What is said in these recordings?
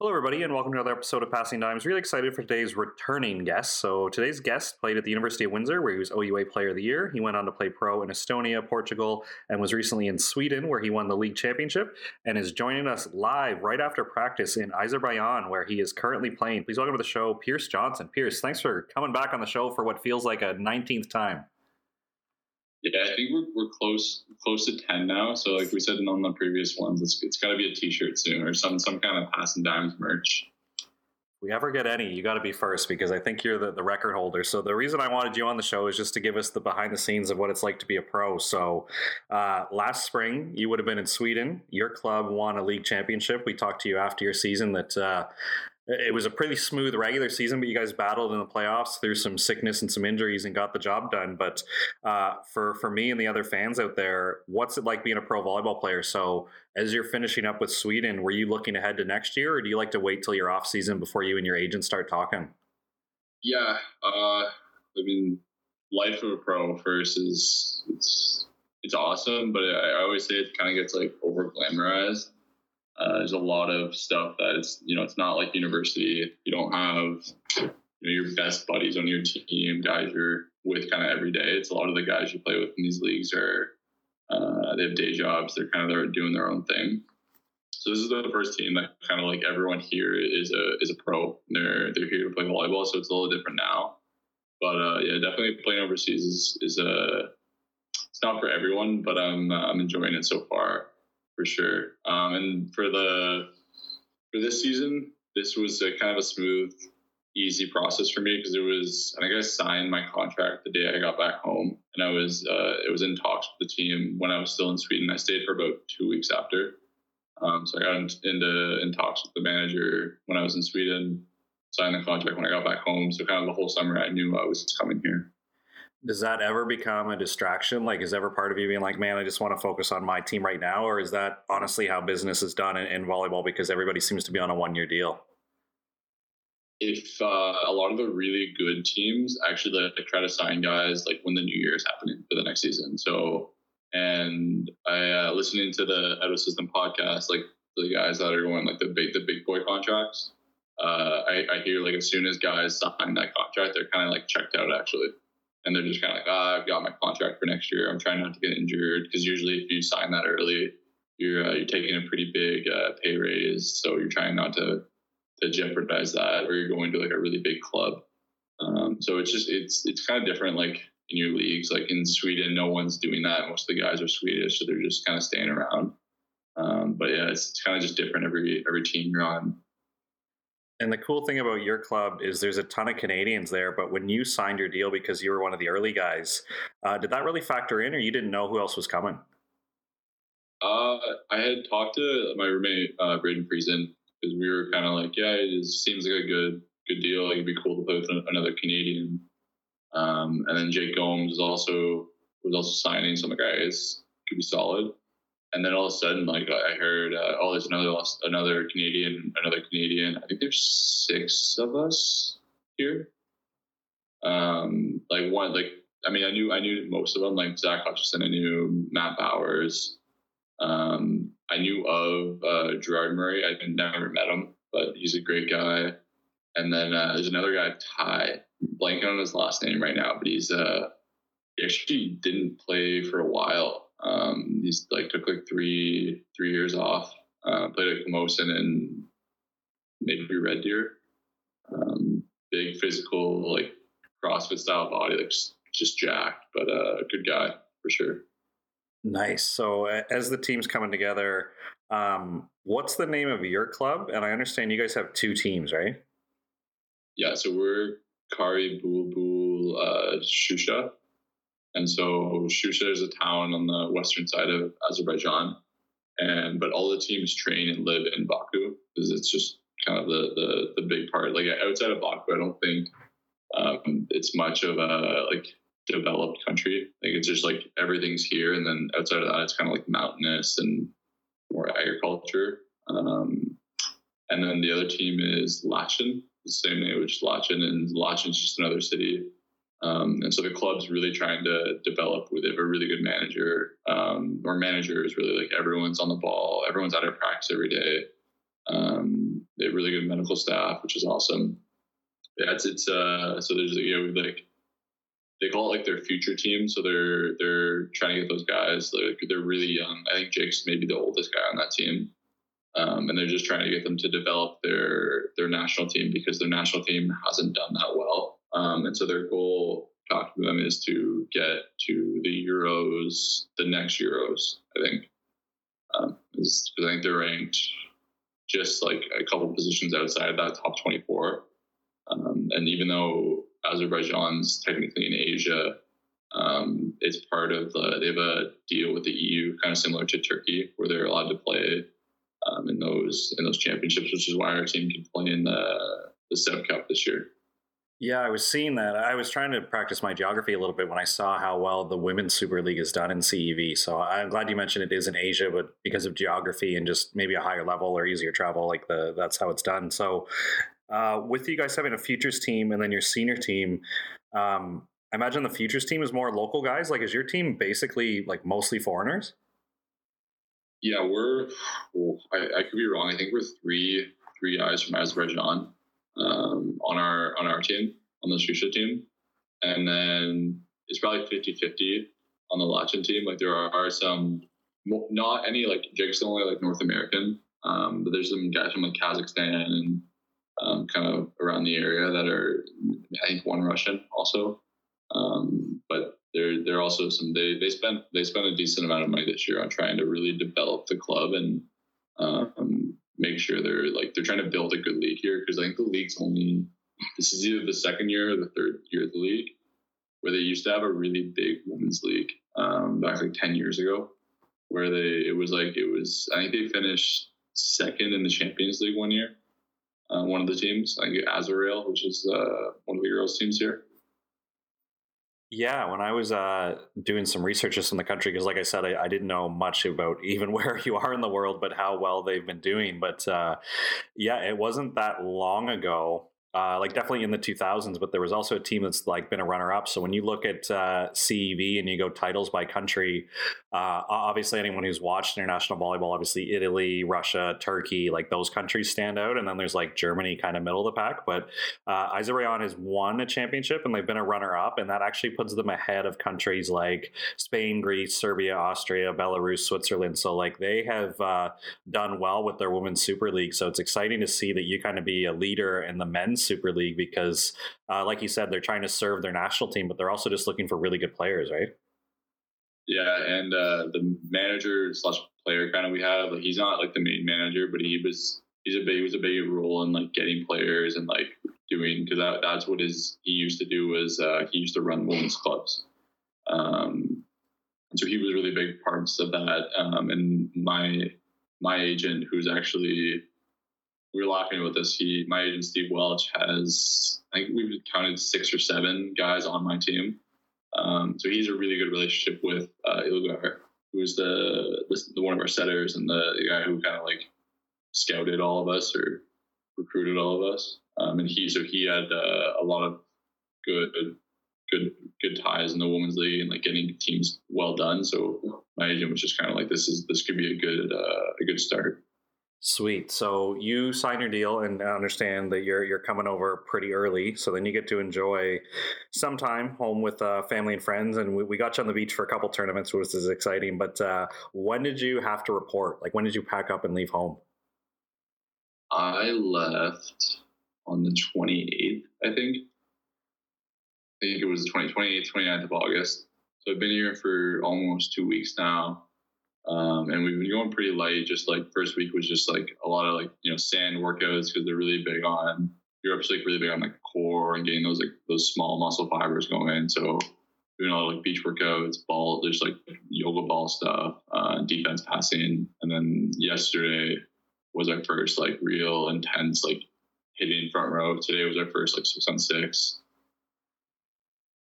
Hello, everybody, and welcome to another episode of Passing Dimes. Really excited for today's returning guest. So, today's guest played at the University of Windsor, where he was OUA Player of the Year. He went on to play pro in Estonia, Portugal, and was recently in Sweden, where he won the league championship, and is joining us live right after practice in Azerbaijan, where he is currently playing. Please welcome to the show, Pierce Johnson. Pierce, thanks for coming back on the show for what feels like a 19th time. Yeah, I think we're, we're close close to ten now. So like we said in on the previous ones, it's it's got to be a T-shirt soon or some some kind of passing dimes merch. We ever get any, you got to be first because I think you're the, the record holder. So the reason I wanted you on the show is just to give us the behind the scenes of what it's like to be a pro. So uh, last spring, you would have been in Sweden. Your club won a league championship. We talked to you after your season that uh, it was a pretty smooth regular season, but you guys battled in the playoffs through some sickness and some injuries and got the job done. But uh, for for me and the other fans out there, what's it like being a pro volleyball player? So as you're finishing up with Sweden, were you looking ahead to next year, or do you like to wait till your off season before you and your agent start talking? Yeah, uh, I mean, life of a pro first is it's it's awesome, but I, always say it kind of gets like over glamorized uh, there's a lot of stuff that it's you know it's not like university. You don't have you know, your best buddies on your team, guys you're with kind of every day. It's a lot of the guys you play with in these leagues are uh, they have day jobs. They're kind of they're doing their own thing. So this is the first team that kind of like everyone here is a is a pro. They're they're here to play volleyball, so it's a little different now. But uh, yeah, definitely playing overseas is is a it's not for everyone, but I'm I'm enjoying it so far for sure. Um, and for the for this season, this was a kind of a smooth, easy process for me because it was. I think I signed my contract the day I got back home, and I was uh, it was in talks with the team when I was still in Sweden. I stayed for about two weeks after. Um, so I got into in talks with the manager when I was in Sweden, signed the contract when I got back home. So kind of the whole summer I knew I was coming here does that ever become a distraction? Like, is ever part of you being like, man, I just want to focus on my team right now? Or is that honestly how business is done in, in volleyball because everybody seems to be on a one year deal? If uh, a lot of the really good teams actually like, try to sign guys like when the new year is happening for the next season. So, and I uh, listening to the of System podcast, like the guys that are going like the big the big boy contracts. Uh, I, I hear like as soon as guys sign that contract, they're kind of like checked out actually and they're just kind of like, ah, I've got my contract for next year. I'm trying not to get injured because usually if you sign that early, you're uh, you're taking a pretty big uh, pay raise, so you're trying not to to jeopardize that, or you're going to like a really big club. Um, so it's just it's it's kind of different, like in your leagues. Like in Sweden, no one's doing that. Most of the guys are Swedish, so they're just kind of staying around. Um, but yeah, it's, it's kind of just different every every team you're on. And the cool thing about your club is there's a ton of Canadians there. But when you signed your deal because you were one of the early guys, uh, did that really factor in, or you didn't know who else was coming? Uh, I had talked to my roommate uh, Braden Friesen because we were kind of like, yeah, it seems like a good good deal. Like it'd be cool to play with another Canadian. Um, and then Jake Gomes is also was also signing. So I'm like, guys, could be solid and then all of a sudden, like I heard, uh, oh, there's another another Canadian, another Canadian. I think there's six of us here. Um, like one, like I mean, I knew I knew most of them, like Zach Hutchison. I knew Matt Bowers. Um, I knew of uh, Gerard Murray. I never met him, but he's a great guy. And then uh, there's another guy, Ty. blanking on his last name right now, but he's uh, he actually didn't play for a while um, he's like took like three three years off. Uh, played at Camosun and maybe Red Deer. Um, big physical, like CrossFit style body, like just, just jacked, but uh, a good guy for sure. Nice. So as the team's coming together, um, what's the name of your club? And I understand you guys have two teams, right? Yeah. So we're Kari Bulbul uh, Shusha. And so Shusha is a town on the western side of Azerbaijan. And but all the teams train and live in Baku because it's just kind of the, the the big part. Like outside of Baku, I don't think um, it's much of a like developed country. Like it's just like everything's here, and then outside of that, it's kind of like mountainous and more agriculture. Um, and then the other team is Lachin, the same name, which is Lachin, and Lachin's just another city um, and so the club's really trying to develop with a really good manager. Um, our manager is really like everyone's on the ball, everyone's out of practice every day. Um, they have really good medical staff, which is awesome. Yeah, it's it's uh so there's you know like they call it like their future team. So they're they're trying to get those guys. Like they're really young. I think Jake's maybe the oldest guy on that team, um, and they're just trying to get them to develop their their national team because their national team hasn't done that well. Um, and so their goal, talking to them, is to get to the Euros, the next Euros. I think, um, because I think they're ranked just like a couple positions outside of that top twenty four. Um, and even though Azerbaijan's technically in Asia. Um, it's part of the, they have a deal with the EU, kind of similar to Turkey, where they're allowed to play um, in those in those championships, which is why our team can play in the the CEV Cup this year. Yeah, I was seeing that. I was trying to practice my geography a little bit when I saw how well the Women's Super League is done in CEV. So I'm glad you mentioned it is in Asia, but because of geography and just maybe a higher level or easier travel, like the that's how it's done. So uh, with you guys having a futures team and then your senior team, um, I imagine the futures team is more local guys. Like, is your team basically like mostly foreigners? Yeah, we're. Well, I, I, could be wrong. I think we're three three guys from Azerbaijan um, on our on our team on the Shusha team, and then it's probably 50-50 on the Latin team. Like there are, are some, not any like Jake's only like North American, um, but there's some guys from like Kazakhstan and um, kind of around the area that are, I think, one Russian also. Um, but there are also some. They they spent they spent a decent amount of money this year on trying to really develop the club and um, make sure they're like they're trying to build a good league here because I think the league's only this is either the second year or the third year of the league where they used to have a really big women's league um, back like ten years ago where they it was like it was I think they finished second in the Champions League one year uh, one of the teams. I think Azerrail, which is uh, one of the girls' teams here. Yeah, when I was uh, doing some research just in the country, because like I said, I, I, didn't know much about even where you are in the world, but how well they've been doing. But uh, yeah, it wasn't that long ago uh, like definitely in the 2000s, but there was also a team that's like been a runner up. So when you look at uh, CEV and you go titles by country, uh, obviously anyone who's watched international volleyball, obviously Italy, Russia, Turkey, like those countries stand out. And then there's like Germany kind of middle of the pack. But uh, has won a championship and they've been a runner up. And that actually puts them ahead of countries like Spain, Greece, Serbia, Austria, Belarus, Switzerland. So like they have uh, done well with their women's super league. So it's exciting to see that you kind of be a leader in the men's Super League because, uh, like you said, they're trying to serve their national team, but they're also just looking for really good players, right? Yeah, and uh, the manager slash player kind of we have, like he's not like the main manager, but he was he's a big he was a big role in like getting players and like doing because that, that's what his he used to do was uh, he used to run women's clubs. Um, and so he was really big parts of that. Um, and my my agent, who's actually we were laughing about this. He, my agent Steve Welch, has I think we've counted six or seven guys on my team. Um, so he's a really good relationship with uh, Ilgar, who's the, the one of our setters and the, the guy who kind of like scouted all of us or recruited all of us. Um, and he so he had uh, a lot of good good good ties in the women's league and like getting teams well done. So my agent was just kind of like, this is this could be a good uh, a good start. Sweet. So you sign your deal and understand that you're you're coming over pretty early. So then you get to enjoy some time home with uh, family and friends. And we, we, got you on the beach for a couple tournaments, which is exciting. But uh, when did you have to report? Like when did you pack up and leave home? I left on the 28th, I think. I think it was the 20, 28th, 29th of August. So I've been here for almost two weeks now. Um, and we've been going pretty light. Just like first week was just like a lot of like you know sand workouts because they're really big on Europe's like really big on like core and getting those like those small muscle fibers going. So doing a lot of like beach workouts, ball, there's like yoga ball stuff, uh, defense passing, and then yesterday was our first like real intense like hitting front row. Today was our first like six on six.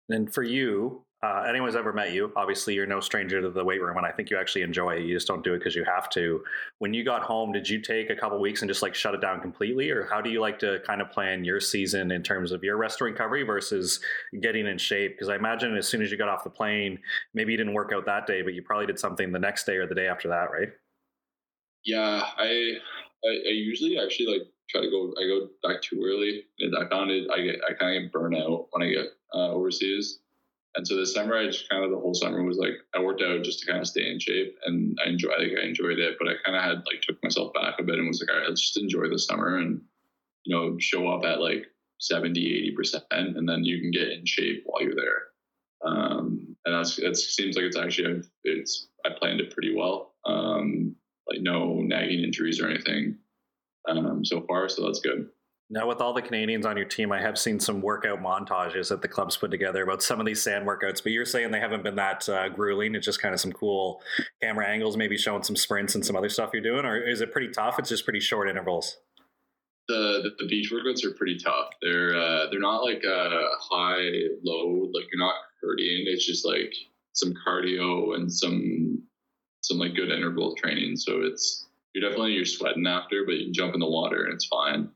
And for you, uh, anyone's ever met you, obviously you're no stranger to the weight room, and I think you actually enjoy it. You just don't do it because you have to. When you got home, did you take a couple weeks and just like shut it down completely, or how do you like to kind of plan your season in terms of your rest and recovery versus getting in shape? Because I imagine as soon as you got off the plane, maybe you didn't work out that day, but you probably did something the next day or the day after that, right? Yeah, I I, I usually actually like try to go. I go back too early, and I found it. I get I kind of get burnt out when I get uh, overseas. And so this summer, I just kind of the whole summer was like I worked out just to kind of stay in shape, and I enjoy. I think I enjoyed it, but I kind of had like took myself back a bit and was like, all right, let's just enjoy the summer and you know show up at like 70, 80 percent, and then you can get in shape while you're there. Um, and that's it seems like it's actually it's I planned it pretty well. Um, like no nagging injuries or anything um, so far, so that's good. Now, with all the Canadians on your team, I have seen some workout montages that the clubs put together about some of these sand workouts, but you're saying they haven't been that uh, grueling. It's just kind of some cool camera angles, maybe showing some sprints and some other stuff you're doing, or is it pretty tough? It's just pretty short intervals. The, the, beach workouts are pretty tough. They're uh, they're not like a high load, like you're not hurting. It's just like some cardio and some some like good interval training. So it's you're definitely you're sweating after, but you can jump in the water and it's fine.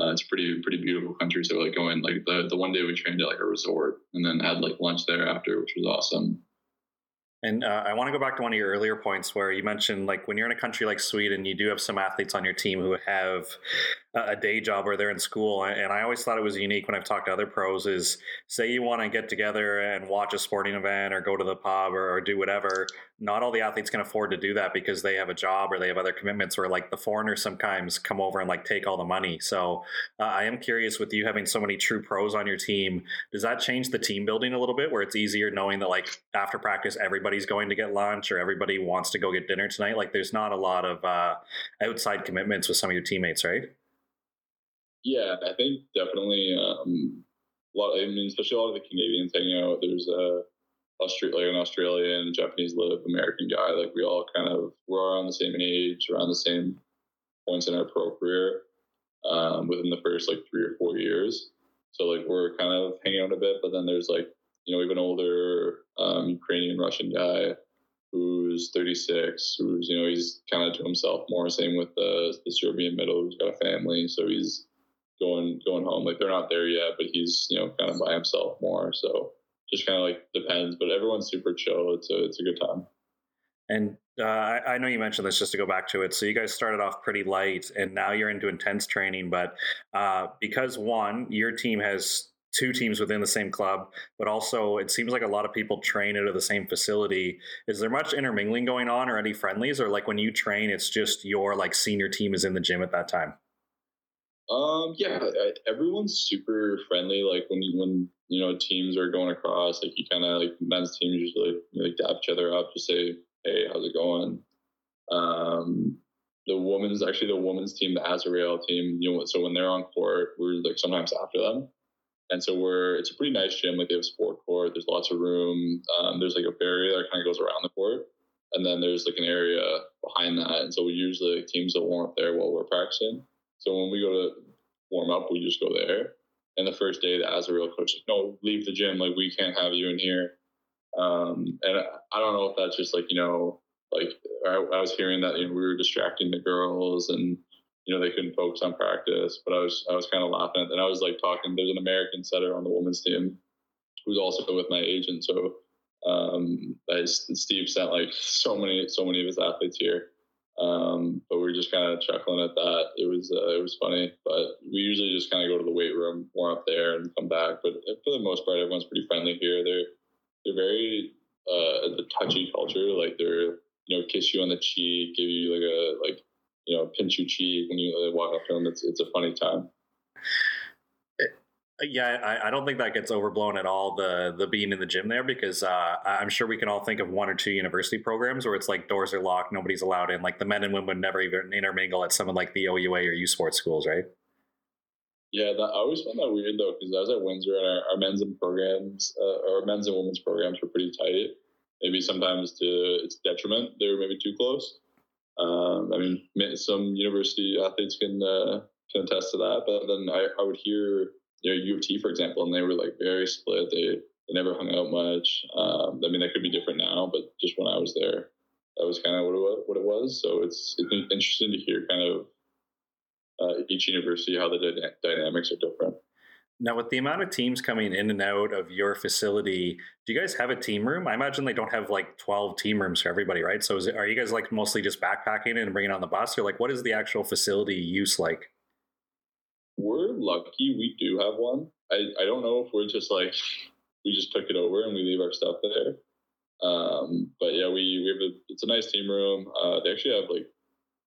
Uh, it's pretty pretty beautiful country. So like going like the the one day we trained at like a resort and then had like lunch there after, which was awesome. And uh, I want to go back to one of your earlier points where you mentioned like when you're in a country like Sweden, you do have some athletes on your team who have a day job or they're in school. And I always thought it was unique when I've talked to other pros is say you want to get together and watch a sporting event or go to the pub or, or, do whatever. Not all the athletes can afford to do that because they have a job or they have other commitments where like the foreigners sometimes come over and like take all the money. So uh, I am curious with you having so many true pros on your team, does that change the team building a little bit where it's easier knowing that like after practice, everybody's going to get lunch or everybody wants to go get dinner tonight? Like there's not a lot of uh, outside commitments with some of your teammates, right? Yeah, I think definitely. Um, a lot. I mean, especially a lot of the Canadians hanging out. There's a Australia, like an Australian, Japanese live, American guy. Like we all kind of we're all around the same age, around the same points in our pro career um, within the first like three or four years. So like we're kind of hanging out a bit, but then there's like you know even older um, Ukrainian Russian guy who's 36, who's you know he's kind of to himself more. Same with the the Serbian middle who's got a family, so he's going going home. Like they're not there yet, but he's you know kind of by himself more. So just kind of like depends. But everyone's super chill. It's a it's a good time. And uh, I, know you mentioned this just to go back to it. So you guys started off pretty light, and now you're into intense training. But uh, because one, your team has two teams within the same club, but also it seems like a lot of people train out of the same facility. Is there much intermingling going on, or any friendlies, or like when you train, it's just your like senior team is in the gym at that time? Um, yeah, everyone's super friendly. Like when when you know teams are going across, like you kind of like men's teams usually know, like dap each other up, just say, "Hey, how's it going?" Um, the women's actually the women's team, the Azerrail team. You know, so when they're on court, we're like sometimes after them, and so we're it's a pretty nice gym. Like they have a sport court. There's lots of room. Um, there's like a barrier that kind of goes around the court, and then there's like an area behind that. And so we usually like, teams will warm up there while we're practicing. So when we go to warm up, we just go there. And the first day, the Azerrail coach like, no, leave the gym. Like we can't have you in here. Um, and I don't know if that's just like you know, like I, I was hearing that you know, we were distracting the girls and you know they couldn't focus on practice. But I was I was kind of laughing and I was like talking. There's an American setter on the women's team who's also with my agent. So um, Steve sent like so many so many of his athletes here um, but we are just kind of chuckling at that. It was uh, it was funny, but we usually just kind of go to the weight room, warm up there, and come back. But for the most part, everyone's pretty friendly here. They're they're very uh, the touchy culture. Like they're you know kiss you on the cheek, give you like a like you know pinch your cheek when you walk up to them. It's it's a funny time. Yeah, I, I, don't think that gets overblown at all. The the being in the gym there because uh, I'm sure we can all think of one or two university programs where it's like doors are locked, nobody's allowed in. Like the men and women never even intermingle at some of like the OUA or U Sports schools, right? Yeah, that, I always found that weird though because I was at Windsor and our, our men's and programs, uh, our men's and women's programs were pretty tight. Maybe sometimes to its detriment, they were maybe too close. Um, I mean, some university athletes can uh, can attest to that, but then I, I would hear you know, U of T, for example, and they were like very split. They they never hung out much. Um, I mean, that could be different now, but just when I was there, that was kind of what it was. What it was. So it's it's interesting to hear kind of uh, each university how the dy- dynamics are different. Now, with the amount of teams coming in and out of your facility, do you guys have a team room? I imagine they don't have like 12 team rooms for everybody, right? So, it, are you guys like mostly just backpacking and bringing on the bus, or like what is the actual facility use like? We're lucky we do have one. I, I don't know if we're just like we just took it over and we leave our stuff there. Um, but yeah, we we have a it's a nice team room. Uh, they actually have like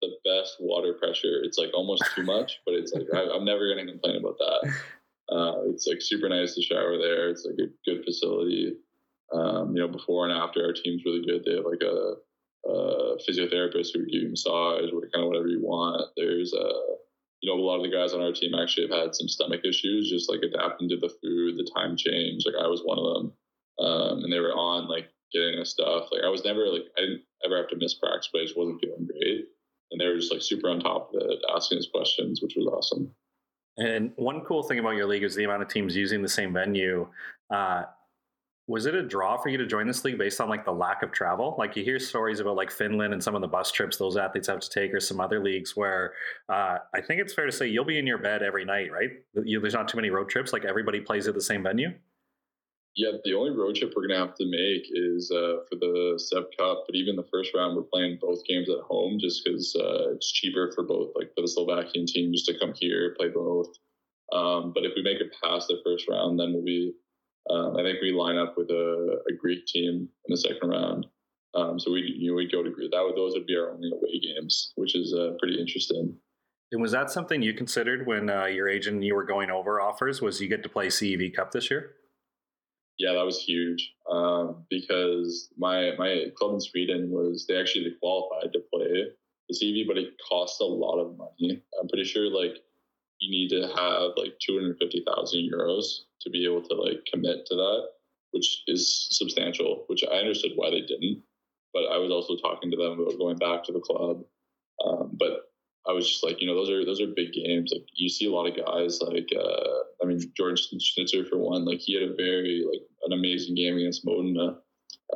the best water pressure. It's like almost too much, but it's like I, am never gonna complain about that. Uh, it's like super nice to shower there. It's like a good facility. Um, you know, before and after our team's really good. They have like a, a physiotherapist who give you massage kind of whatever you want. There's a you know, a lot of the guys on our team actually have had some stomach issues, just like adapting to the food, the time change. Like I was one of them, um, and they were on like getting us stuff. Like I was never like I didn't ever have to miss practice, but I just wasn't feeling great, and they were just like super on top of it, asking us questions, which was awesome. And one cool thing about your league is the amount of teams using the same venue. Uh, was it a draw for you to join this league based on like the lack of travel? Like you hear stories about like Finland and some of the bus trips those athletes have to take, or some other leagues where uh, I think it's fair to say you'll be in your bed every night, right? You, there's not too many road trips. Like everybody plays at the same venue. Yeah, the only road trip we're gonna have to make is uh, for the CEV Cup. But even the first round, we're playing both games at home just because uh, it's cheaper for both, like for the Slovakian team, just to come here play both. Um, but if we make it past the first round, then we'll be um, I think we line up with a, a Greek team in the second round. Um, so we you know, we go to Greece. That would those would be our only away games, which is uh, pretty interesting. And was that something you considered when uh, your agent and you were going over offers? Was you get to play CEV Cup this year? Yeah, that was huge um, because my my club in Sweden was they actually qualified to play the CEV, but it costs a lot of money. I'm pretty sure like you need to have like 250,000 euros to be able to like commit to that, which is substantial, which I understood why they didn't. But I was also talking to them about going back to the club. Um, but I was just like, you know, those are those are big games. Like you see a lot of guys like uh, I mean George Schnitzer for one, like he had a very like an amazing game against Modena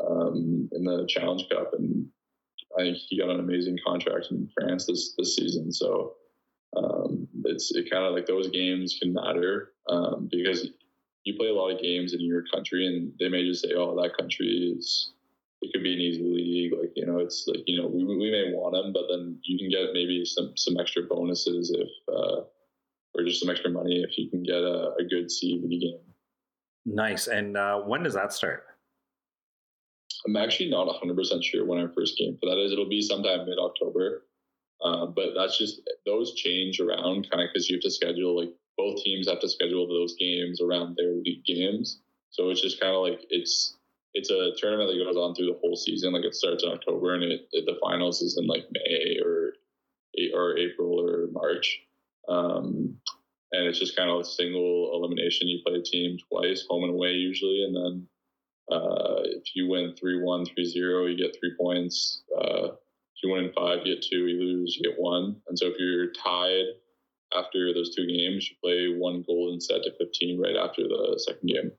um, in the Challenge Cup, and I think he got an amazing contract in France this this season. So um, it's it kind of like those games can matter um, because you play a lot of games in your country and they may just say, oh, that country is, it could be an easy league. Like, you know, it's like, you know, we, we may want them, but then you can get maybe some, some extra bonuses if, uh, or just some extra money if you can get a, a good CEV game. Nice. And uh, when does that start? I'm actually not 100% sure when our first game for that is. It'll be sometime mid October. Uh, but that's just those change around kind of because you have to schedule like both teams have to schedule those games around their league games. So it's just kind of like it's it's a tournament that goes on through the whole season. Like it starts in October and it, it the finals is in like May or or April or March. Um, and it's just kind of a single elimination. You play a team twice, home and away usually, and then uh, if you win 3-1, 3-0, you get three points. Uh, if you win in five, you get two. You lose, you get one. And so if you're tied after those two games, you play one golden set to 15 right after the second game.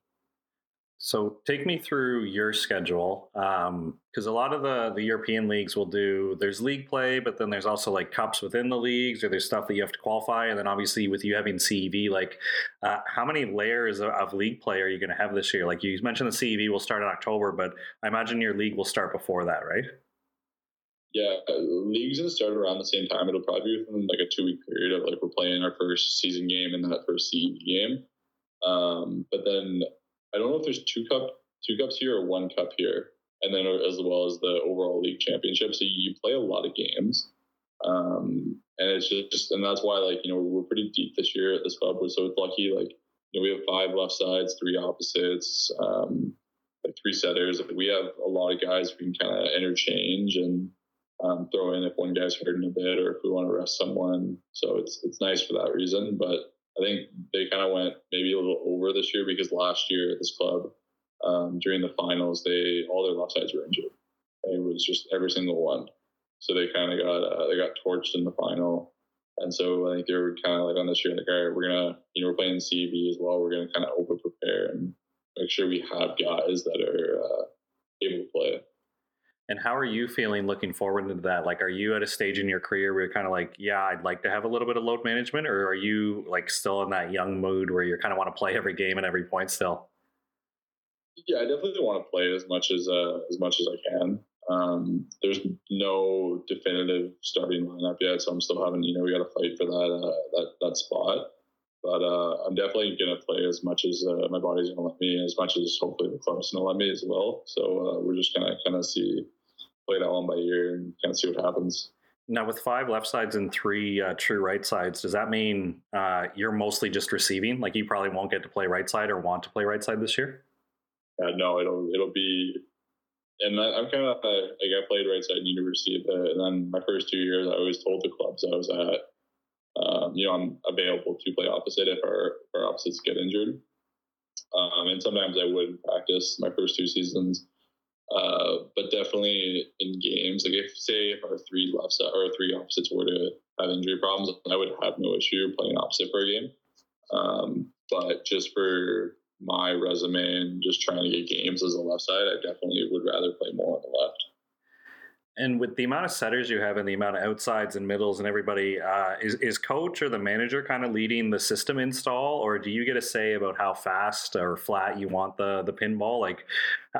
So take me through your schedule, because um, a lot of the the European leagues will do. There's league play, but then there's also like cups within the leagues, or there's stuff that you have to qualify, and then obviously with you having CEV, like uh, how many layers of, of, league play are you going to have this year? Like you mentioned, the CEV will start in October, but I imagine your league will start before that, right? Yeah, leagues gonna start around the same time. It'll probably be within like a two week period of like we're playing our first season game and that first seed game. Um, but then I don't know if there's two cup two cups here or one cup here, and then as well as the overall league championship. So you play a lot of games, um, and it's just and that's why like you know we're pretty deep this year at this club. We're so lucky. Like you know we have five left sides, three opposites. Um, like three setters. We have a lot of guys we can kind of interchange and um, throw in if one guy's hurting a bit or if we want to rest someone. So it's it's nice for that reason. But I think they kind of went maybe a little over this year because last year at this club um, during the finals, they all their left sides were injured. It was just every single one. So they kind of got uh, they got torched in the final. And so I think they were kind of like on this year, like, all right, we're gonna, you know, we're playing CEV as well. We're gonna kind of over prepare and make sure we have guys that are uh, able to play. And how are you feeling looking forward into that? Like, are you at a stage in your career where you're kind of like, yeah, I'd like to have a little bit of load management, or are you like still in that young mood where you kind of want to play every game and every point still? Yeah, I definitely want to play as much as uh, as much as I can. Um, there's no definitive starting lineup yet, so I'm still having you know we got to fight for that uh, that that spot. But uh, I'm definitely gonna play as much as uh, my body's gonna let me, as much as hopefully the club's gonna let me as well. So uh, we're just gonna kind of see, play that one by ear and kind of see what happens. Now, with five left sides and three uh, true right sides, does that mean uh, you're mostly just receiving? Like you probably won't get to play right side or want to play right side this year? Uh, no, it'll it'll be, and I'm kind of like I played right side in university, but and then my first two years, I always told the clubs I was at, um, you know, I'm available to play opposite if our, our opposites get injured. Um, and sometimes I would practice my first two seasons. Uh, but definitely in games, like if say if our three left or three opposites were to have injury problems, I would have no issue playing opposite for a game. Um, but just for my resume and just trying to get games as a left side, I definitely would rather play more on the left. And with the amount of setters you have and the amount of outsides and middles and everybody, uh, is, is coach or the manager kind of leading the system install, or do you get a say about how fast or flat you want the the pinball? Like,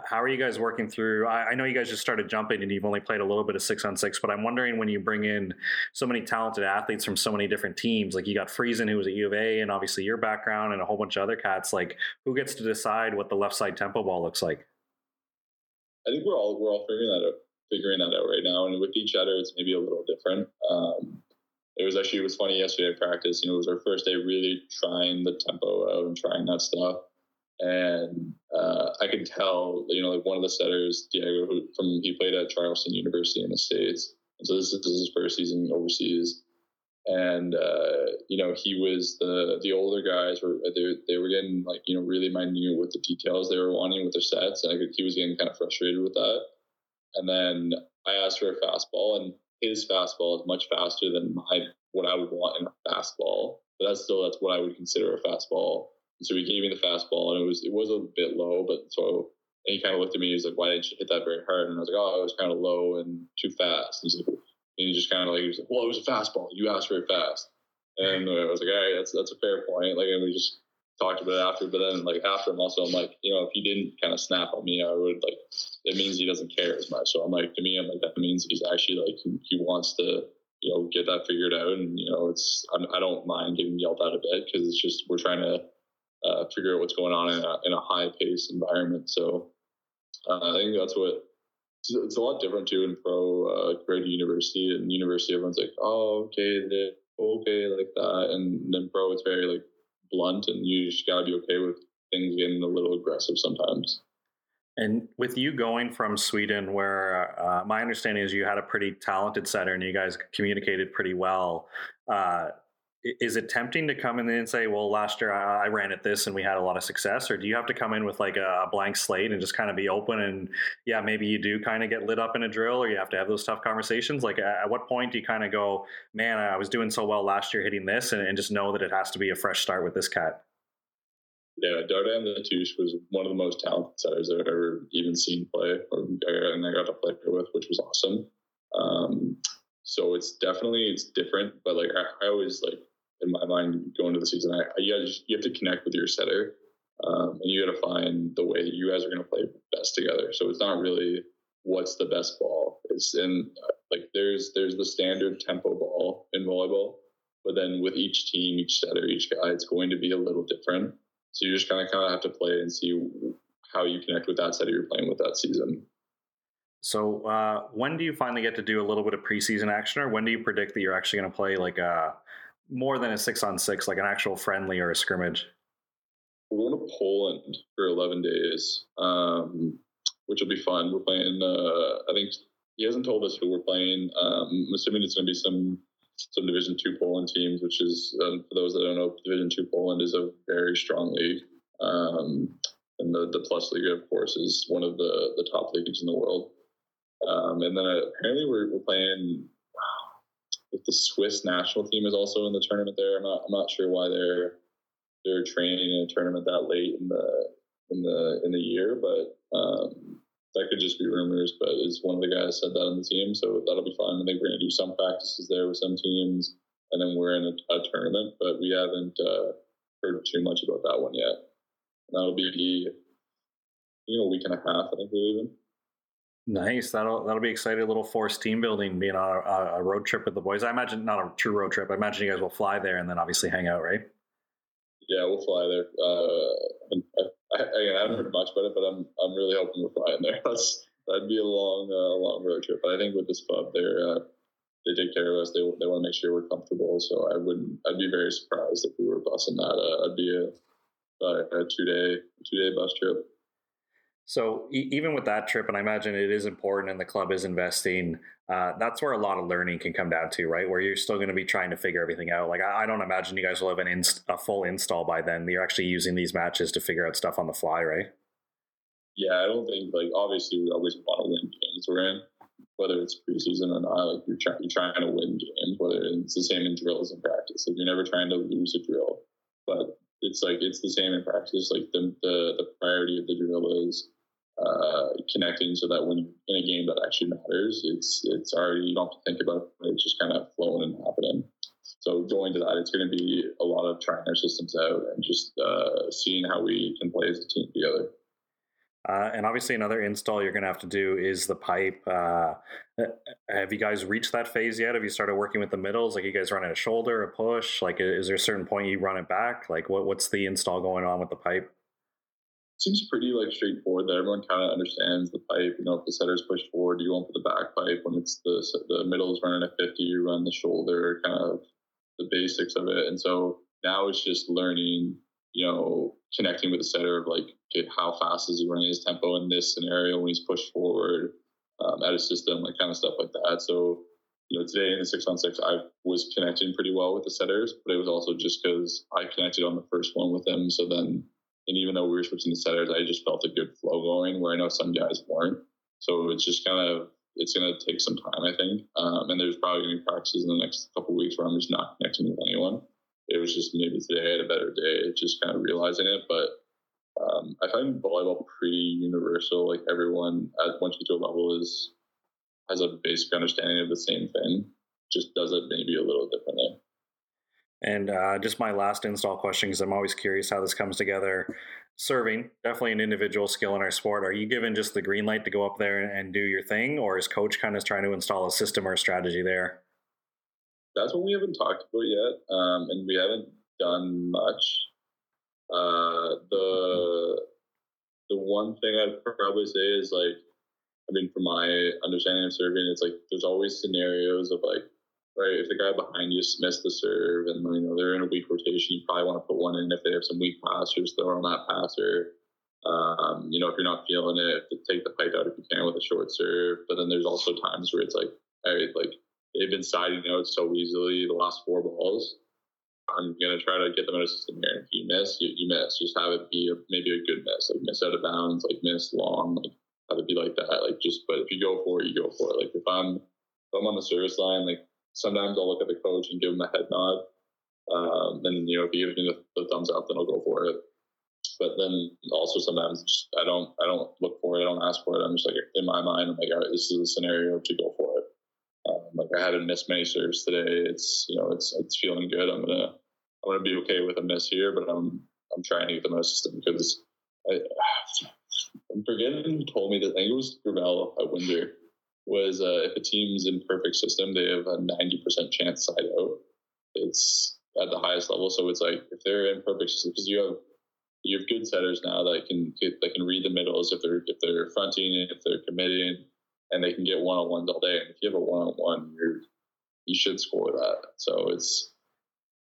how are you guys working through? I, I know you guys just started jumping and you've only played a little bit of six on six, but I'm wondering when you bring in so many talented athletes from so many different teams, like you got Friesen who was at U of A, and obviously your background and a whole bunch of other cats. Like, who gets to decide what the left side tempo ball looks like? I think we're all we're all figuring that out figuring that out right now. And with each other, it's maybe a little different. Um, it was actually it was funny yesterday at practice. You know, it was our first day really trying the tempo out and trying that stuff. And uh, I could tell, you know, like one of the setters, Diego, who from he played at Charleston University in the states, and so this is, this is his first season overseas. And uh, you know, he was the the older guys were they, they were getting like you know really minute with the details they were wanting with their sets, and I could, he was getting kind of frustrated with that. And then I asked for a fastball, and his fastball is much faster than my what I would want in a fastball. But that's still that's what I would consider a fastball. And so he gave me the fastball, and it was it was a bit low, but so and he kind of looked at me. He was like, "Why didn't you hit that very hard?" And I was like, "Oh, it was kind of low and too fast." And like, and he just kind of like he was like, "Well, it was a fastball. You asked for it fast." And I was like, "All right, that's that's a fair point." Like, and we just talked about it after, but then like after him also, I'm like, you know, if he didn't kind of snap on me, I would like, it means he doesn't care as much. So I'm like, to me, I'm like, that means he's actually like, he, he wants to, you know, get that figured out. And, you know, it's, I'm, I do not mind getting yelled at a bit because it's just, we're trying to uh, figure out what's going on in a, in a high pace environment. So uh, I think that's what, it's, it's, a lot different too in pro uh, grade university and university. Everyone's like, oh, okay, okay, like that. And then pro, it's very like, blunt, and you just got to be okay with things getting a little aggressive sometimes. And with you going from Sweden, where uh, my understanding is you had a pretty talented setter and you guys communicated pretty well, uh, is it tempting to come in and say, well, last year I, ran at this and we had a lot of success? Or do you have to come in with like a blank slate and just kind of be open? And yeah, maybe you do kind of get lit up in a drill or you have to have those tough conversations. Like at what point do you kind of go, man, I was doing so well last year hitting this and, and just know that it has to be a fresh start with this cat? Yeah, Dardan Latouche was one of the most talented setters I've ever even seen play, or, and I got to play with, which was awesome. Um, so it's definitely it's different, but like I, I always like in my mind going into the season. I, you, gotta, you have to connect with your setter, um, and you got to find the way that you guys are going to play best together. So it's not really what's the best ball. It's in like there's there's the standard tempo ball in volleyball, but then with each team, each setter, each guy, it's going to be a little different. So you just kind of kind of have to play and see how you connect with that setter you're playing with that season. So uh, when do you finally get to do a little bit of preseason action, or when do you predict that you're actually going to play like a more than a six on six, like an actual friendly or a scrimmage? We're going to Poland for 11 days, um, which will be fun. We're playing, uh, I think he hasn't told us who we're playing. Um, I'm assuming it's going to be some some Division Two Poland teams, which is um, for those that don't know, Division Two Poland is a very strong league, um, and the the Plus League, of course, is one of the the top leagues in the world. Um, and then apparently we're, we're playing the Swiss national team is also in the tournament there. I'm not I'm not sure why they're they're training in a tournament that late in the in the in the year, but um, that could just be rumors. But is one of the guys said that on the team, so that'll be fun. I think we're gonna do some practices there with some teams, and then we're in a, a tournament, but we haven't uh, heard too much about that one yet. And that'll be you know a week and a half. I think we're leaving. Nice. That'll that'll be exciting. A little forced team building, being on a, a, road trip with the boys. I imagine not a true road trip. I imagine you guys will fly there and then obviously hang out, right? Yeah, we'll fly there. Uh, I, I, I, haven't heard much about it, but I'm I'm really hoping we're flying there. That's that'd be a long uh, long road trip. But I think with this club, they're uh, they take care of us. They they want to make sure we're comfortable. So I wouldn't. I'd be very surprised if we were busing that. Uh, I'd be a, a two day two day bus trip. So e- even with that trip, and I imagine it is important, and the club is investing. Uh, that's where a lot of learning can come down to, right? Where you're still going to be trying to figure everything out. Like I, I don't imagine you guys will have an inst- a full install by then. You're actually using these matches to figure out stuff on the fly, right? Yeah, I don't think like obviously we always want to win games we're in, whether it's preseason or not. Like you're trying you're trying to win games, whether it's the same in drills and practice. Like you're never trying to lose a drill, but it's like it's the same in practice. Like the the, the priority of the drill is uh, connecting so that when you're in a game that actually matters, it's it's already you don't have to think about it. It's just kind of flowing and happening. So going to that, it's going to be a lot of trying our systems out and just uh, seeing how we can play as a team together. Uh, and obviously, another install you're going to have to do is the pipe. Uh, have you guys reached that phase yet? Have you started working with the middles? Like, you guys running a shoulder, a push? Like, is there a certain point you run it back? Like, what what's the install going on with the pipe? Seems pretty like straightforward that everyone kind of understands the pipe. You know, if the setter's pushed forward, you go for the back pipe. When it's the the middle is running at 50, you run the shoulder, kind of the basics of it. And so now it's just learning, you know, connecting with the setter of like, okay, how fast is he running his tempo in this scenario when he's pushed forward um, at a system, like kind of stuff like that. So, you know, today in the six on six, I was connecting pretty well with the setters, but it was also just because I connected on the first one with them. So then and even though we were switching to setters, I just felt a good flow going where I know some guys weren't. So it's just kind of it's going to take some time, I think. Um, and there's probably going to be practices in the next couple weeks where I'm just not connecting with anyone. It was just maybe today I had a better day, just kind of realizing it. But um, I find volleyball pretty universal. Like everyone at once you get to a level is has a basic understanding of the same thing, just does it maybe a little differently. And uh, just my last install question, because I'm always curious how this comes together. Serving, definitely an individual skill in our sport. Are you given just the green light to go up there and do your thing, or is coach kind of trying to install a system or a strategy there? That's what we haven't talked about yet, um, and we haven't done much. Uh, the the one thing I'd probably say is like, I mean, from my understanding of serving, it's like there's always scenarios of like right? If the guy behind you missed the serve and you know they're in a weak rotation, you probably want to put one in. If they have some weak passers, throw on that passer. Um, you know, if you're not feeling it, take the pipe out if you can with a short serve. But then there's also times where it's like, all right, like they've been siding out so easily the last four balls. I'm gonna try to get them out of system here. If you miss, you, you miss. Just have it be a, maybe a good miss, like miss out of bounds, like miss long, like have it be like that. Like just, but if you go for it, you go for it. Like if I'm if I'm on the service line, like sometimes I'll look at the coach and give him a head nod. Um, and you know, if he gives me the, the, thumbs up, then I'll go for it. But then also sometimes just, I don't I don't look for it. I don't ask for it. I'm just like in my mind, I'm like, all right, this is a scenario to go for it. Um, like I haven't missed many serves today. It's you know, it's it's feeling good. I'm gonna I'm gonna be okay with a miss here, but I'm I'm trying to get the most because I, I'm forgetting who told me that. I think it was Gravelle at Windsor was uh, if a team's in perfect system, they have a 90% chance side out. It's at the highest level. So it's like if they're in perfect system, because you have you have good setters now that can that can read the middles if they're if they're fronting if they're committing and they can get one on ones all day. And if you have a one on one, you're you should score that. So it's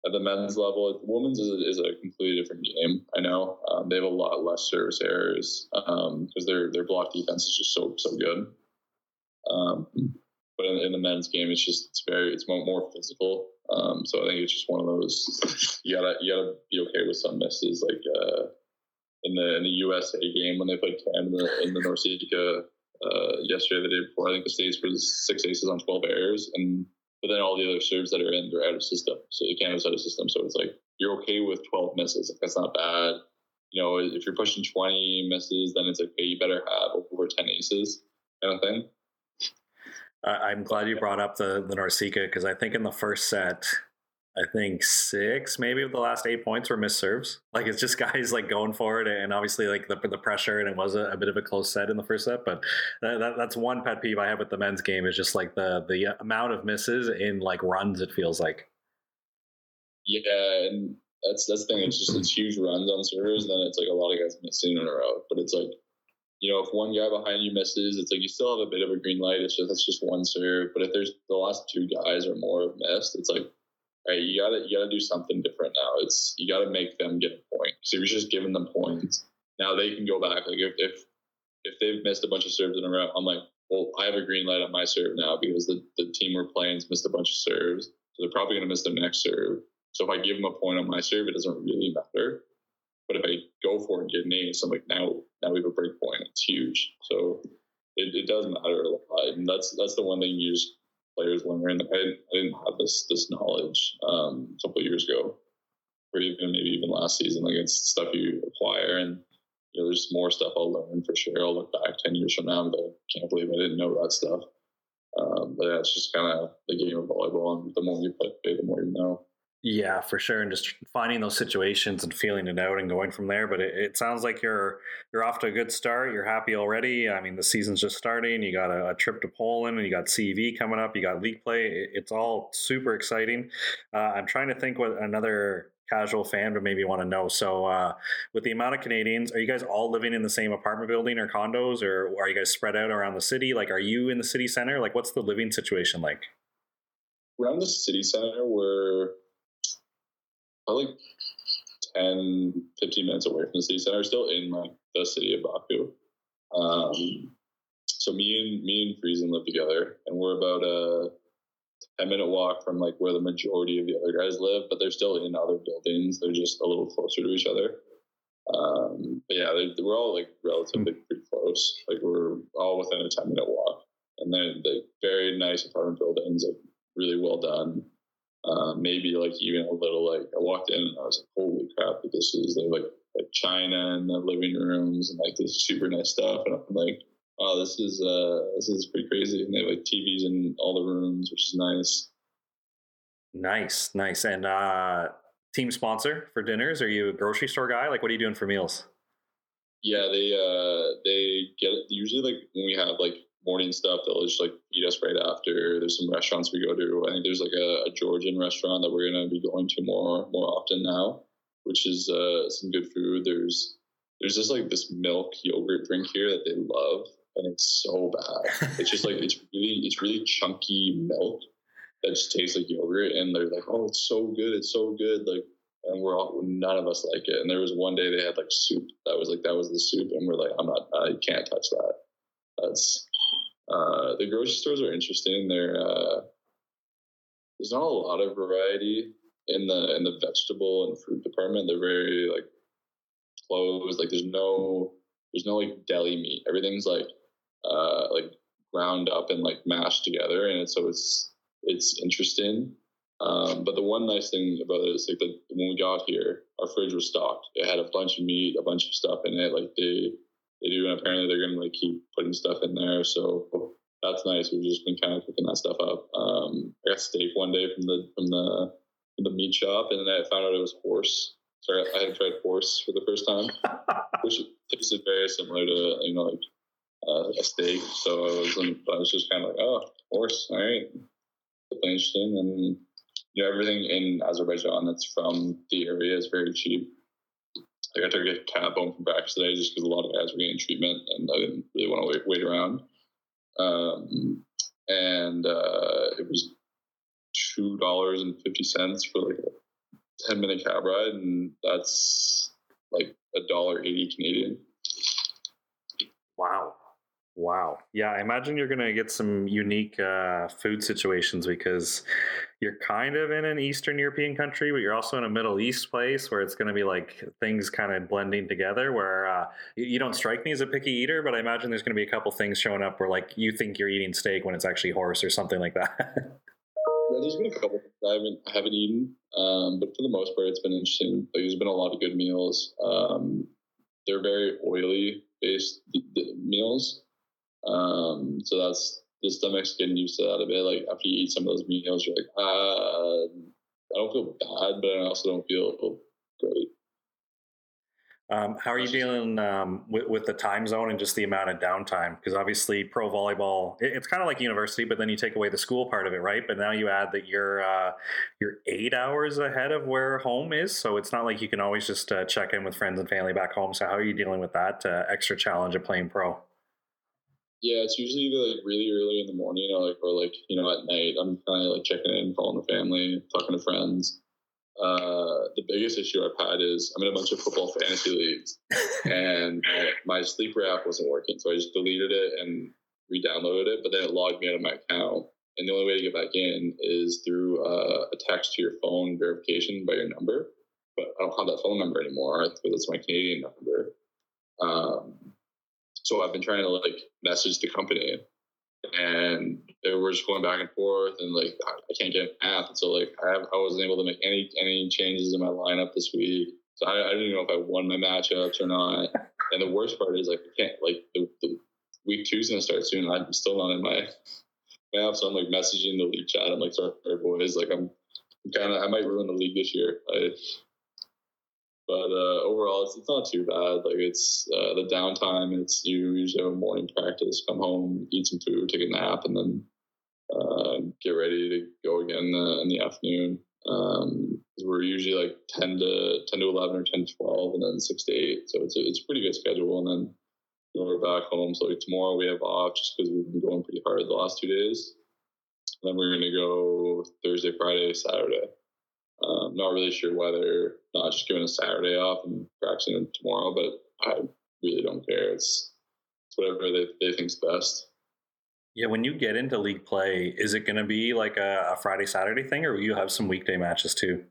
at the men's level. Women's is a, is a completely different game. I know um, they have a lot less service errors because um, their their block defense is just so so good. Um, but in, in, the men's game, it's just it's very it's more, physical. Um, so I think it's just one of those you gotta you gotta be okay with some misses like uh, in the in the USA game when they played Canada in the NORCECA uh, yesterday the day before. I think the states was six aces on twelve errors, and but then all the other serves that are in they're out of system. So the Canada's out of system. So it's like you're okay with twelve misses. Like that's not bad. You know, if you're pushing twenty misses, then it's like okay, you better have over ten aces kind of thing. I'm glad you brought up the the NORCECA because I think in the first set, I think six maybe of the last eight points were missed serves. Like it's just guys like going for it, and obviously like the the pressure, and it was a, a bit of a close set in the first set. But that, that, that's one pet peeve I have with the men's game is just like the the amount of misses in like runs. It feels like. Yeah, and that's that's the thing. It's just it's huge runs on servers, and then it's like a lot of guys missing in a row. But it's like you know, if one guy behind you misses, it's like you still have a bit of a green light. It's just that's just one serve. But if there's the last two guys or more have missed, it's like, right, you gotta you gotta do something different now. It's you gotta make them get a point. So you're just giving them points, now they can go back. Like if if if they've missed a bunch of serves in a row, I'm like, well, I have a green light on my serve now because the, the team we're playing's missed a bunch of serves. So they're probably gonna miss their next serve. So if I give them a point on my serve, it doesn't really matter. But if I go for it and get ace, I'm like, now now we have a break point. It's huge. So it, it does matter a lot. And that's that's the one thing you just players learn. I didn't, I didn't have this this knowledge um, a couple years ago, or even maybe even last season. Like it's stuff you acquire, and you know, there's more stuff I'll learn for sure. I'll look back ten years from now go, can't believe I didn't know that stuff. Um, but yeah, it's just kind of the game of volleyball, and the more you play, the more you know. Yeah, for sure, and just finding those situations and feeling it out and going from there. But it, it, sounds like you're you're off to a good start. You're happy already. I mean, the season's just starting. You got a, a trip to Poland, and you got CEV coming up. You got league play. It, it's all super exciting. Uh, I'm trying to think what another casual fan would maybe want to know. So, uh, with the amount of Canadians, are you guys all living in the same apartment building or condos, or are you guys spread out around the city? Like, are you in the city center? Like, what's the living situation like? Around the city center, we're probably 10, 15 minutes away from the city center, still in like the city of Baku. Um, so me and me and Friesen live together, and we're about a 10 minute walk from like where the majority of the other guys live, but they're still in other buildings. They're just a little closer to each other. Um, but yeah, we're all like relatively pretty close. Like we're all within a 10 minute walk. And then the very nice apartment buildings, like really well done. Uh, maybe like even a little like I walked in and I was like, holy crap, this is like like china in the living rooms and like this super nice stuff. And I'm like, oh, this is uh this is pretty crazy. And they have like TVs in all the rooms, which is nice. Nice, nice. And uh team sponsor for dinners? Are you a grocery store guy? Like what are you doing for meals? Yeah, they uh they get it usually like when we have like morning stuff. They'll just like eat us right after. There's some restaurants we go to. I think there's like a, a Georgian restaurant that we're gonna be going to more more often now, which is uh, some good food. There's there's just like this milk yogurt drink here that they love, and it's so bad. it's just like it's really it's really chunky milk that just tastes like yogurt, and they're like, oh, it's so good, it's so good, like. And we're all none of us like it. And there was one day they had like soup that was like that was the soup, and we're like, I'm not, I can't touch that. That's uh, the grocery stores are interesting. They're uh, there's not a lot of variety in the in the vegetable and fruit department. They're very like closed. Like there's no there's no like deli meat. Everything's like uh, like ground up and like mashed together, and so it's it's interesting. Um, but the one nice thing about it is like that when we got here, our fridge was stocked. It had a bunch of meat, a bunch of stuff in it. Like they they do, and apparently they're going to like keep putting stuff in there. So that's nice. We've just been kind of cooking that stuff up. Um, I got steak one day from the from the from the meat shop, and then I found out it was horse. So I had tried horse for the first time, which tasted very similar to you know like uh, a steak. So I was I was just kind of like, oh, horse, all right, interesting. And you know everything in Azerbaijan that's from the area is very cheap. I got to get a cab home from practice today just because a lot of guys were getting treatment and I didn't really want to wait, wait around. Um, and uh, it was two dollars and fifty cents for like a ten minute cab ride, and that's like a dollar eighty Canadian. Wow. Wow. Yeah, I imagine you're going to get some unique uh, food situations because you're kind of in an Eastern European country, but you're also in a Middle East place where it's going to be like things kind of blending together. Where uh, you don't strike me as a picky eater, but I imagine there's going to be a couple things showing up where like you think you're eating steak when it's actually horse or something like that. yeah, there's been a couple I haven't I haven't eaten, um, but for the most part, it's been interesting. Like, there's been a lot of good meals. Um, they're very oily based meals, um, so that's the stomach's getting used to that a bit. Like after you eat some of those meals, you're like, ah, I don't feel bad, but I also don't feel great. Um, how are you dealing um, with, with, the time zone and just the amount of downtime? Because obviously, pro volleyball it, it's kind of like university, but then you take away the school part of it, right? But now you add that you're uh, you're eight hours ahead of where home is, so it's not like you can always just uh, check in with friends and family back home. So how are you dealing with that uh, extra challenge of playing pro? Yeah, it's usually either like really early in the morning or like or like you know at night. I'm kind of like checking in, calling the family, talking to friends. Uh, the biggest issue I've had is I'm in a bunch of football fantasy leagues, and my, sleeper app wasn't working, so I just deleted it and re-downloaded it. But then it logged me out of my account, and the only way to get back in is through uh, a text to your phone verification by your number. But I don't have that phone number anymore because it's my Canadian number. Um, so I've been trying to like message the company and they were just going back and forth and like I can't get an app. And so like I have, I wasn't able to make any any changes in my lineup this week. So I, I didn't even know if I won my matchups or not. And the worst part is like I can't like the, the week two's gonna start soon. I'm still not in my app, so I'm like messaging the league chat. I'm like, sorry boys, like I'm, I'm kind of I might ruin the league this year. I but uh, overall, it's, it's not too bad. Like it's uh, the downtime. It's you usually have a morning practice, come home, eat some food, take a nap, and then uh, get ready to go again uh, in the afternoon. Um, we're usually like ten to ten to eleven or ten to twelve, and then six to eight. So it's a, it's a pretty good schedule. And then you know, we're back home. So like tomorrow we have off just because we've been going pretty hard the last two days. And then we're gonna go Thursday, Friday, Saturday. Um, not really sure whether not just giving a Saturday off and practicing tomorrow, but I really don't care. It's, it's whatever they, they think's best. Yeah, when you get into league play, is it going to be like a, a, Friday Saturday thing, or will you have some weekday matches too?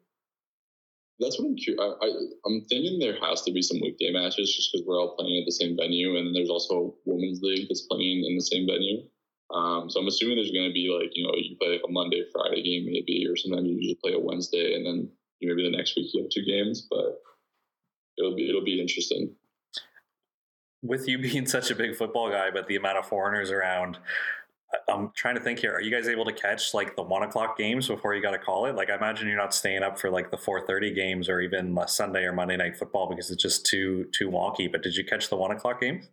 That's what I'm curious. I, am thinking there has to be some weekday matches just because we're all playing at the same venue, and there's also a women's league that's playing in the same venue. Um, so I'm assuming there's going to be like, you know, you play like a Monday, Friday game maybe, or sometimes you usually play a Wednesday and then maybe the next week you have two games, but it'll be, it'll be interesting. With you being such a big football guy, but the amount of foreigners around, I'm trying to think here. Are you guys able to catch like the one o'clock games before you got to call it? Like, I imagine you're not staying up for like the 4:30 games or even Sunday or Monday night football because it's just too too wonky. But did you catch the one o'clock games?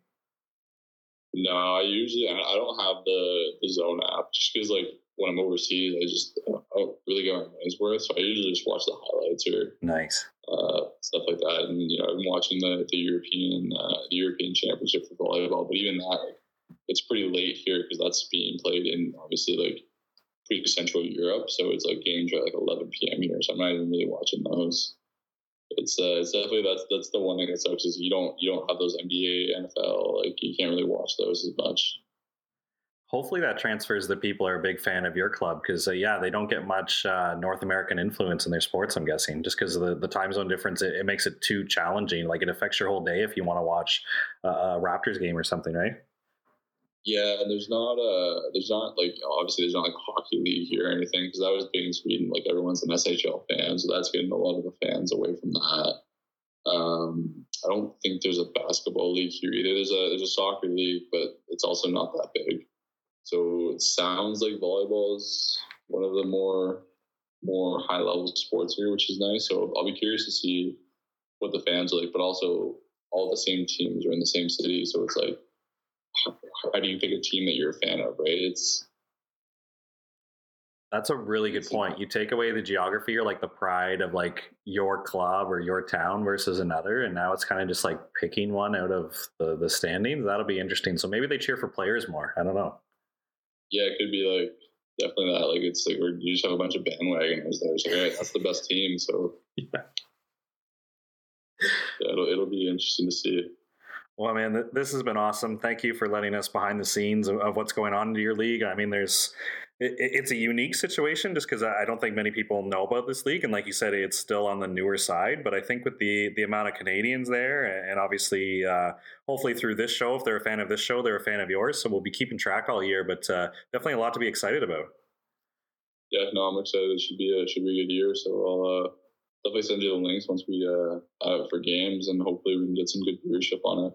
No, I usually I don't have the DAZN app just because like when I'm overseas, I just don't really get my money's worth. So I usually just watch the highlights or nice uh, stuff like that. And you know, I'm watching the the European uh, the European Championship for volleyball, but even that, like, it's pretty late here because that's being played in obviously like pretty central Europe. So it's like games are like 11 p.m. here, so I'm not even really watching those it's uh, it's definitely that's that's the one thing that sucks is you don't you don't have those NBA, NFL, like you can't really watch those as much. Hopefully that transfers that people are a big fan of your club because uh, yeah, they don't get much uh, North American influence in their sports. I'm guessing just because of the, the time zone difference, it, it, makes it too challenging. Like it affects your whole day if you want to watch a Raptors game or something, right? Yeah, and there's not a there's not like obviously there's not like hockey league here or anything because I was being in Sweden. Like everyone's an SHL fan, so that's getting a lot of the fans away from that. Um, I don't think there's a basketball league here either. There's a there's a soccer league, but it's also not that big. So it sounds like volleyball is one of the more more high level sports here, which is nice. So I'll be curious to see what the fans are like, but also all the same teams are in the same city, so it's like how do you pick a team that you're a fan of, right? It's that's a really good point. You take away the geography or like the pride of like your club or your town versus another, and now it's kind of just like picking one out of the the standings. That'll be interesting. So maybe they cheer for players more. I don't know. Yeah, it could be like definitely that. Like it's like we're, you just have a bunch of bandwagoners there. So right, that's the best team. So yeah. yeah, it'll it'll be interesting to see. Well, man, this has been awesome. Thank you for letting us behind the scenes of, what's going on in your league. I mean, there's it, it's a unique situation just because I don't think many people know about this league, and like you said, it's still on the newer side. But I think with the the amount of Canadians there, and obviously, uh, hopefully through this show, if they're a fan of this show, they're a fan of yours. So we'll be keeping track all year. But uh, definitely a lot to be excited about. Yeah, no, I'm excited. It should be a should be a good year. So I'll uh, definitely send you the links once we uh, it for games, and hopefully we can get some good viewership on it.